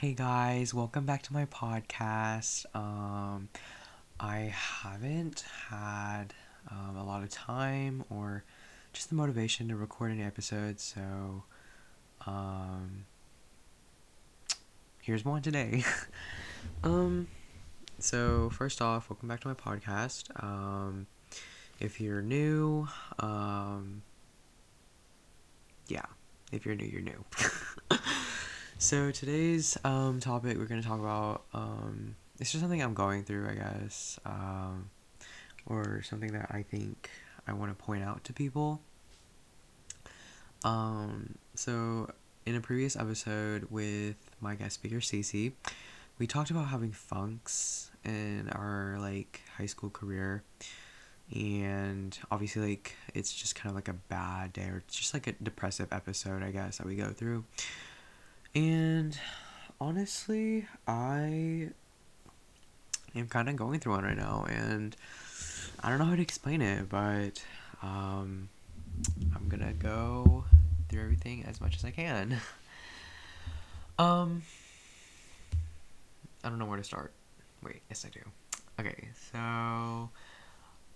Hey guys, welcome back to my podcast. Um, I haven't had um, a lot of time or just the motivation to record any episodes, so um, here's one today. um, so first off, welcome back to my podcast. Um, if you're new, um, yeah, if you're new, you're new. so today's um, topic we're to talk about um, it's just something I'm going through, I guess, um, or something that I think I want to point out to people. Um, so in a previous episode with my guest speaker Cece, we talked about having funks in our like high school career and obviously like it's just kind of like a bad day or it's just like a depressive episode i guess that we go through and honestly i am kind of going through one right now and i don't know how to explain it but um i'm gonna go through everything as much as i can. Um i don't know where to start. Wait yes i do. Okay so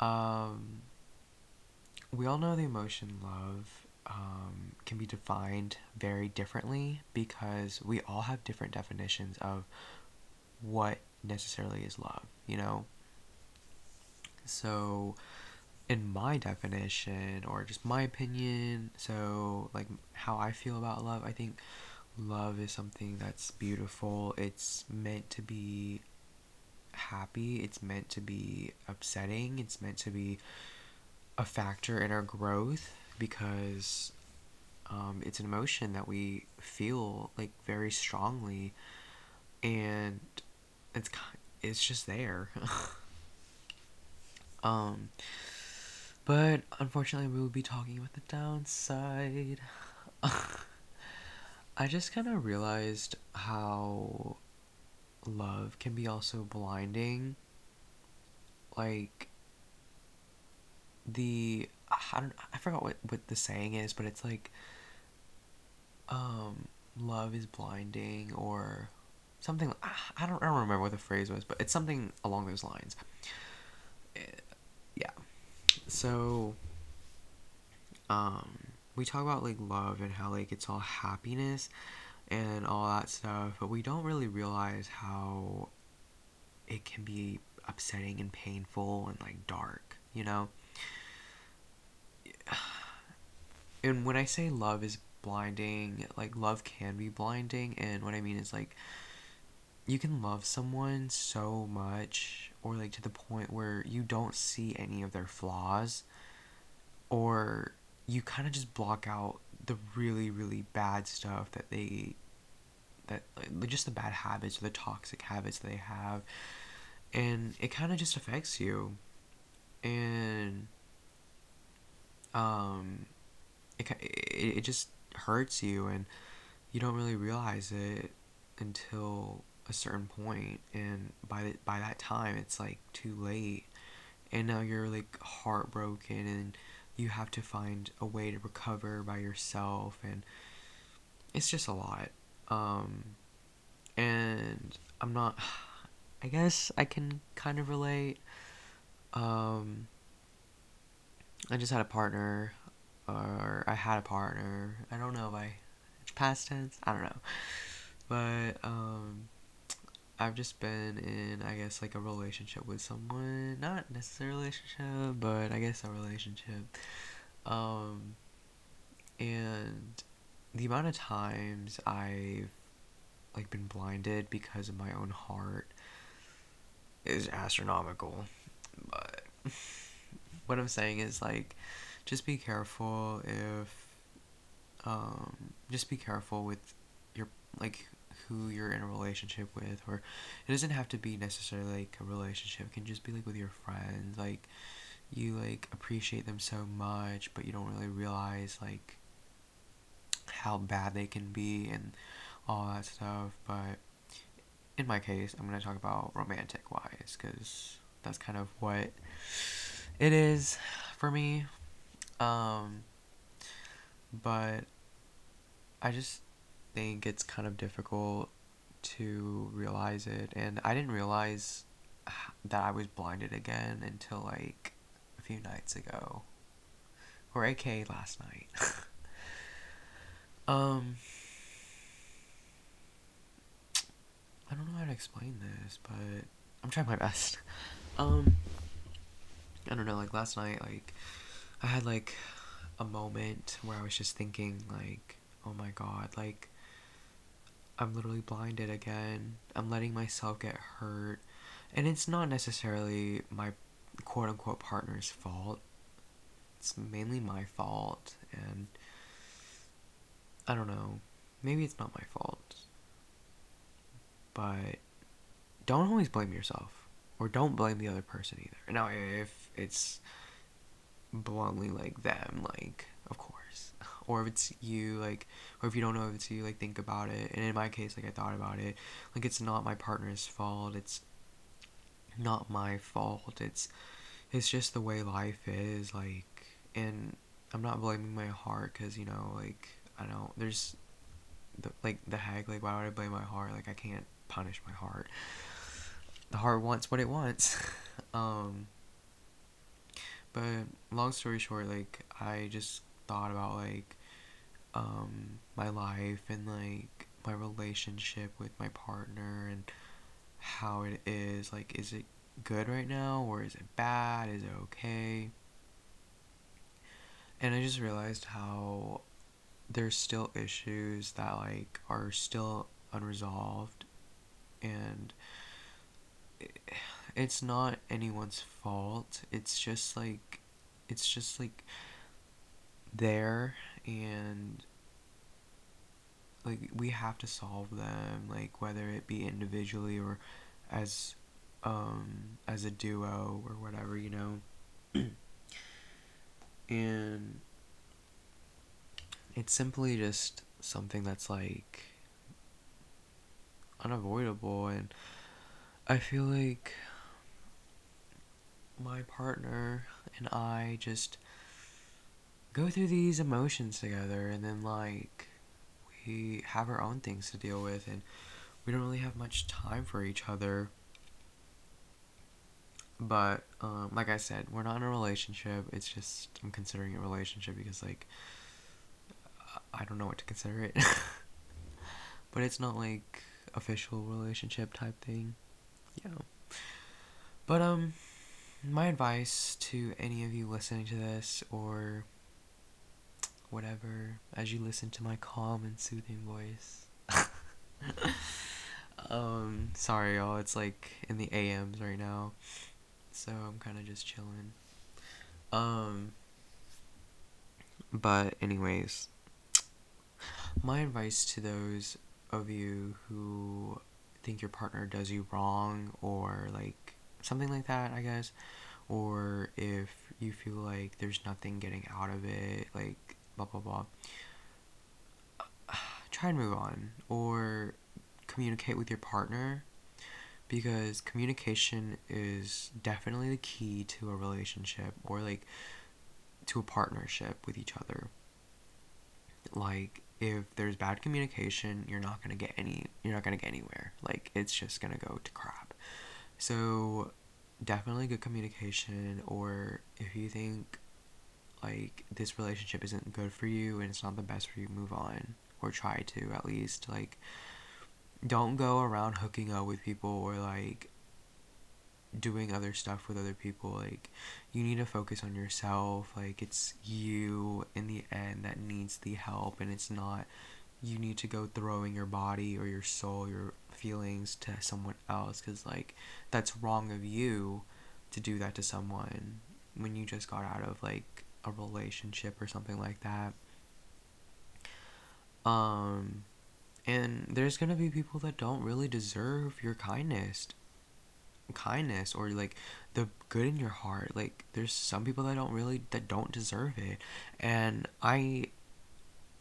um, we all know the emotion love um, can be defined very differently because we all have different definitions of what necessarily is love, you know? So, in my definition, or just my opinion, so like how I feel about love, I think love is something that's beautiful. It's meant to be happy, it's meant to be upsetting, it's meant to be a factor in our growth because um, it's an emotion that we feel like very strongly and it's it's just there um but unfortunately we will be talking about the downside i just kind of realized how love can be also blinding. Like the I don't I forgot what what the saying is, but it's like um love is blinding or something I don't I don't remember what the phrase was, but it's something along those lines. Eh, yeah. So um we talk about like love and how like it's all happiness and all that stuff, but we don't really realize how it can be upsetting and painful and like dark, you know? And when I say love is blinding, like love can be blinding, and what I mean is like you can love someone so much or like to the point where you don't see any of their flaws or you kind of just block out the really really bad stuff that they that like, just the bad habits or the toxic habits they have and it kind of just affects you. And um it, it, just hurts you and you don't really realize it until a certain point and by the, by that time it's like too late. And now you're like heartbroken and you have to find a way to recover by yourself and it's just a lot. Um and i'm not i guess i can kind of relate. Um i just had a partner or i had a partner i don't know if i it's past tense i don't know but um I've just been in, I guess, like a relationship with someone. Not necessarily a relationship, but I guess a relationship. Um, and the amount of times I've like been blinded because of my own heart is astronomical. But what I'm saying is like just be careful if um just be careful with your like who you're in a relationship with or it doesn't have to be necessarily like a relationship it can just be like with your friends like you like appreciate them so much but you don't really realize like how bad they can be and all that stuff but in my case i'm going to talk about romantic wise because that's kind of what it is for me um but i just think it's kind of difficult to realize it and I didn't realize that I was blinded again until like a few nights ago. Or aka last night. Um I don't know how to explain this but I'm trying my best. Um I don't know like last night like I had like a moment where I was just thinking like oh my god like I'm literally blinded again. I'm letting myself get hurt. And it's not necessarily my quote unquote partner's fault. It's mainly my fault. And I don't know. Maybe it's not my fault. But don't always blame yourself. Or don't blame the other person either. Now, if it's bluntly like them, like, of course. Or if it's you like or if you don't know if it's you like think about it. And in my case like i thought about it. Like it's not my partner's fault. It's not my fault. It's it's just the way life is like and i'm not blaming my heart because you know like i don't there's the, like the heck like why would i blame my heart? Like i can't punish my heart. The heart wants what it wants. Um but long story short like i just thought about like um my life and like my relationship with my partner and how it is. Like is it good right now or is it bad? Is it okay? And i just realized how there's still issues that like are still unresolved. And it's not anyone's fault. It's just like it's just like there and like we have to solve them like whether it be individually or as um as a duo or whatever you know? And it's simply just something that's like unavoidable and i feel like my partner and i just go through these emotions together and then like we have our own things to deal with and we don't really have much time for each other. But um, like i said we're not in a relationship. It's just i'm considering a relationship because like i don't know what to consider it. But it's not like official relationship type thing yeah but um my advice to any of you listening to this or whatever as you listen to my calm and soothing voice. um, sorry, y'all. It's like in the AMs right now, so I'm kind of just chilling. Um, but anyways, my advice to those of you who think your partner does you wrong or like something like that, I guess, or if you feel like there's nothing getting out of it, like blah blah blah. Try and move on or communicate with your partner because communication is definitely the key to a relationship or like to a partnership with each other. Like if there's bad communication, you're not going to get any you're not going to get anywhere. Like it's just going to go to crap. So definitely good communication or if you think like this relationship isn't good for you and it's not the best for you, move on. Or try to at least like don't go around hooking up with people or like doing other stuff with other people. Like you need to focus on yourself. Like it's you in the end that needs the help and it's not you need to go throwing your body or your soul your feelings to someone else cuz like that's wrong of you to do that to someone when you just got out of like a relationship or something like that. Um, and there's gonna be people that don't really deserve your kindness, kindness or like the good in your heart. Like there's some people that don't really that don't deserve it, and I,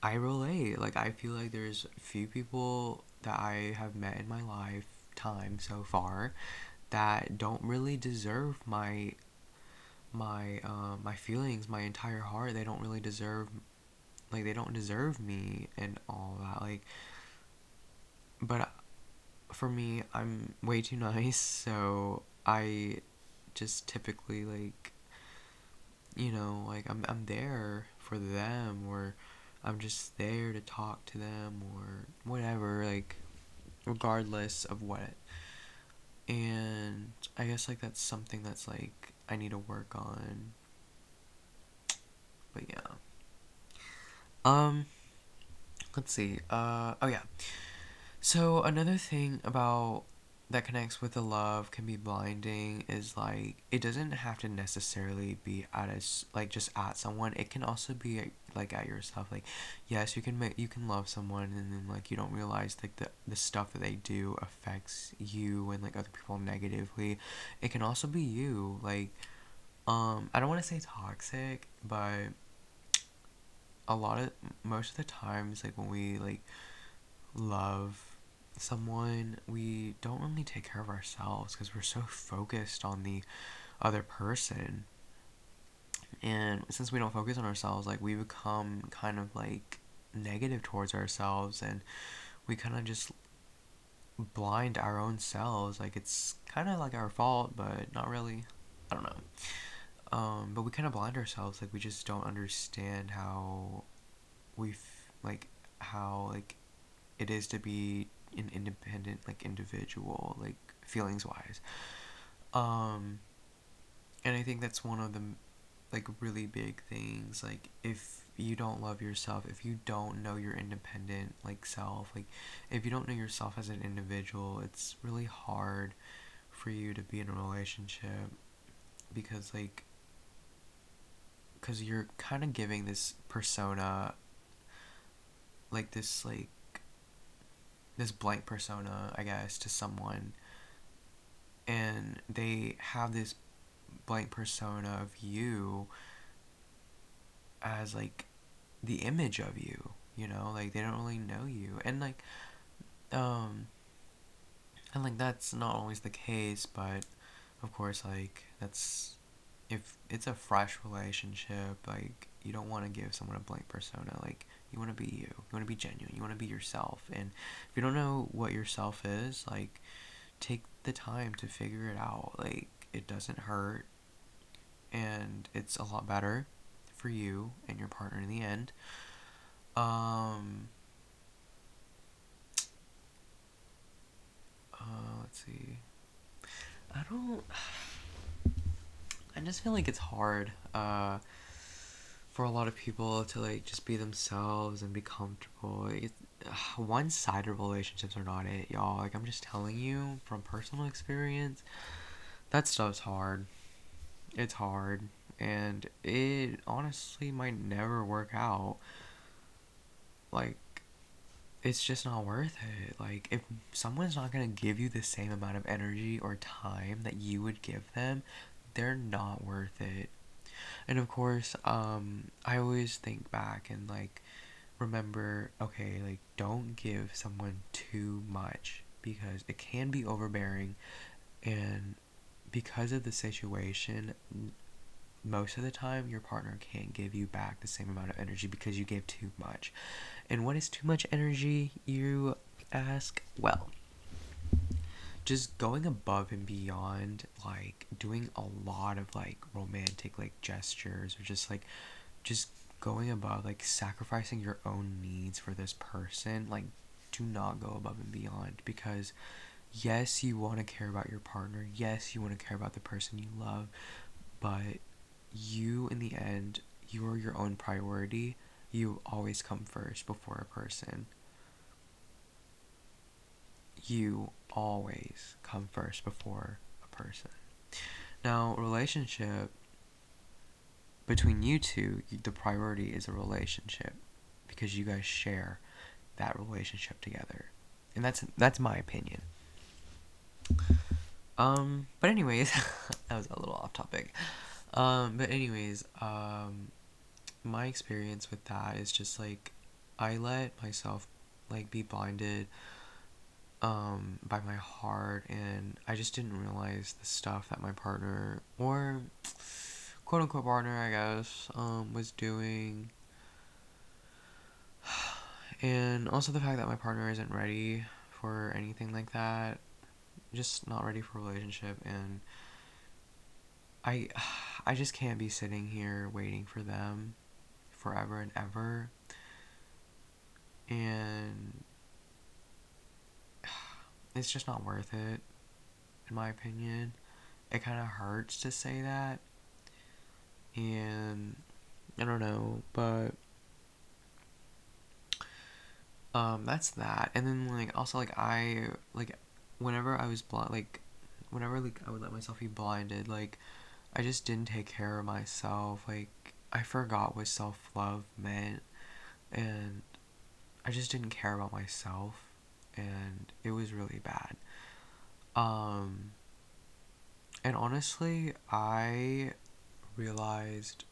I relate. Like I feel like there's few people that I have met in my lifetime so far that don't really deserve my my uh, my feelings, my entire heart. They don't really deserve, like they don't deserve me and all that. Like, but for me, I'm way too nice, so I just typically like you know, like I'm I'm there for them or I'm just there to talk to them or whatever, like regardless of what. And I guess like that's something that's like I need to work on. But yeah. Um let's see. Uh oh yeah. So another thing about that connects with the love can be blinding is like it doesn't have to necessarily be at us like just at someone. It can also be like at yourself. Like yes you can make you can love someone and then like you don't realize like the, the stuff that they do affects you and like other people negatively. It can also be you. Like um i don't want to say toxic but a lot of most of the times like when we like love someone, we don't really take care of ourselves because we're so focused on the other person. And since we don't focus on ourselves, like we become kind of like negative towards ourselves and we kind of just blind our own selves. Like it's kind of like our fault, but not really. I don't know. Um, but we kind of blind ourselves. Like we just don't understand how we f- like how like it is to be an independent like individual like feelings wise um and i think that's one of the like really big things like if you don't love yourself if you don't know your independent like self like if you don't know yourself as an individual it's really hard for you to be in a relationship because like because you're kind of giving this persona like this like this blank persona, I guess, to someone, and they have this blank persona of you as like the image of you, you know, like they don't really know you, and like, um, and like that's not always the case, but of course, like that's if it's a fresh relationship, like you don't want to give someone a blank persona, like you want to be you. You want to be genuine. You want to be yourself. And if you don't know what yourself is, like, take the time to figure it out. Like, it doesn't hurt. And it's a lot better for you and your partner in the end. Um, uh, let's see. I don't. I just feel like it's hard. Uh, for a lot of people to like just be themselves and be comfortable. one-sided relationships are not it, y'all. Like I'm just telling you from personal experience, that stuff's hard. It's hard, and it honestly might never work out. Like it's just not worth it. Like if someone's not to give you the same amount of energy or time that you would give them, they're not worth it. And of course um i always think back and like remember okay like don't give someone too much because it can be overbearing. And because of the situation most of the time your partner can't give you back the same amount of energy because you gave too much. And what is too much energy you ask well just going above and beyond like doing a lot of like romantic like gestures or just like just going above like sacrificing your own needs for this person like do not go above and beyond because yes you want to care about your partner. Yes you want to care about the person you love but you in the end you are your own priority. You always come first before a person you always come first before a person. Now, relationship between you two, the priority is a relationship because you guys share that relationship together. And that's that's my opinion. Um, but anyways, that was a little off topic. Um, but anyways, um, my experience with that is just like I let myself like be blinded um, by my heart, and I just didn't realize the stuff that my partner, or quote unquote partner, I guess, um, was doing. And also the fact that my partner isn't ready for anything like that. Just not ready for a relationship and I I just can't be sitting here waiting for them forever and ever. And it's just not worth it in my opinion. It kind of hurts to say that. And I don't know, but um that's that. And then like also like I like whenever I was blind like whenever like I would let myself be blinded, like I just didn't take care of myself. Like I forgot what self-love meant and I just didn't care about myself and it was really bad. Um and honestly, I realized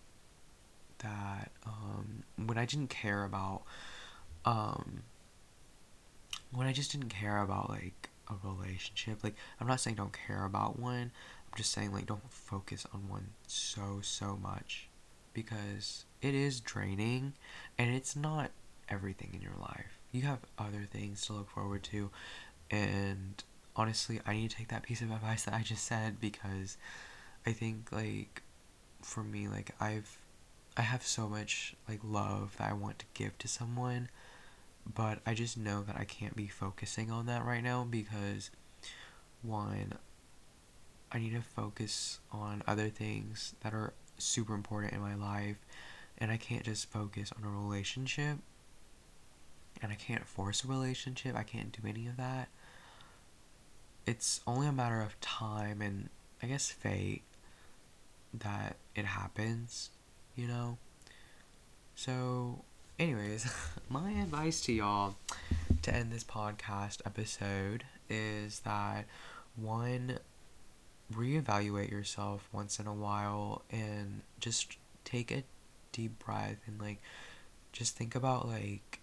that um when I didn't care about um when I just didn't care about like a relationship, like I'm not saying don't care about one. I'm just saying like don't focus on one so so much because it is draining and it's not everything in your life. You have other things to look forward to. And honestly, I need to take that piece of advice that I just said because I think like for me like I've I have so much like love that I want to give to someone but I just know that I can't be focusing on that right now because one I need to focus on other things that are super important in my life and I can't just focus on a relationship and I can't force a relationship. I can't do any of that. It's only a matter of time and I guess fate that it happens, you know? So, anyways, my advice to y'all to end this podcast episode is that one, reevaluate yourself once in a while and just take a deep breath and like just think about like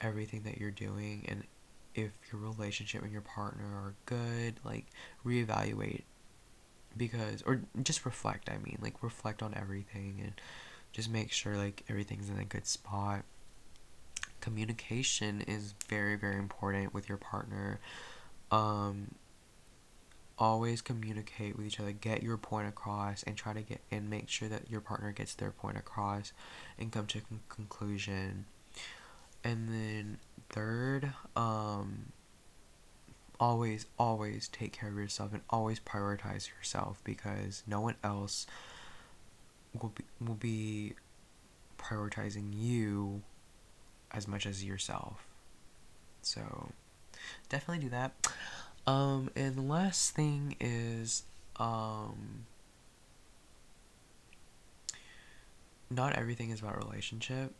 everything that you're doing and if your relationship and your partner are good like reevaluate because or just reflect i mean like reflect on everything and just make sure like everything's in a good spot. Communication is very very important with your partner. Um always communicate with each other get your point across and try to get and make sure that your partner gets their point across and come to a con- conclusion and then third um always always take care of yourself and always prioritize yourself because no one else will be will be prioritizing you as much as yourself so definitely do that um, and the last thing is, um, not everything is about relationship.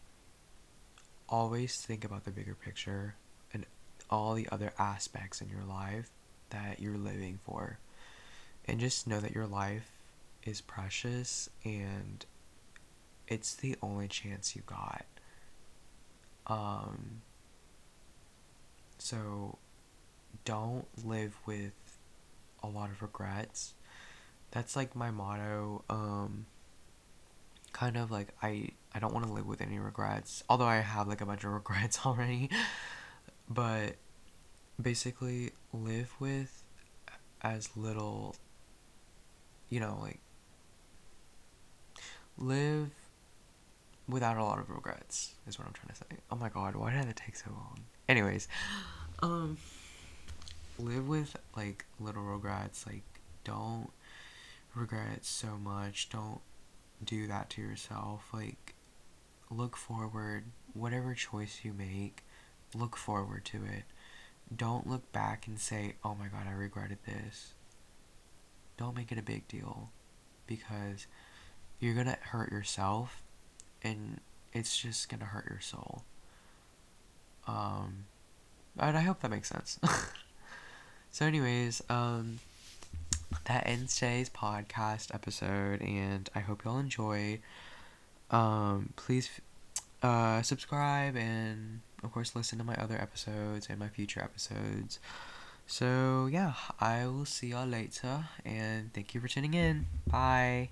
Always think about the bigger picture and all the other aspects in your life that you're living for. And just know that your life is precious and it's the only chance you got. Um, so don't live with a lot of regrets. That's like my motto. Um, kind of like I I don't want to live with any regrets. Although I have like a bunch of regrets already, but basically live with as little you know like live without a lot of regrets is what I'm trying to say. Oh my god, why did that take so long? Anyways, um live with like little regrets. Like don't regret so much. Don't do that to yourself. Like look forward. Whatever choice you make, look forward to it. Don't look back and say, "Oh my god, I regretted this." Don't make it a big deal because you're to hurt yourself and it's just to hurt your soul. Um, and I hope that makes sense. So, anyways, um, that ends today's podcast episode, and I hope y'all enjoy. Um, please uh, subscribe and, of course, listen to my other episodes and my future episodes. So, yeah, I will see y'all later, and thank you for tuning in. Bye.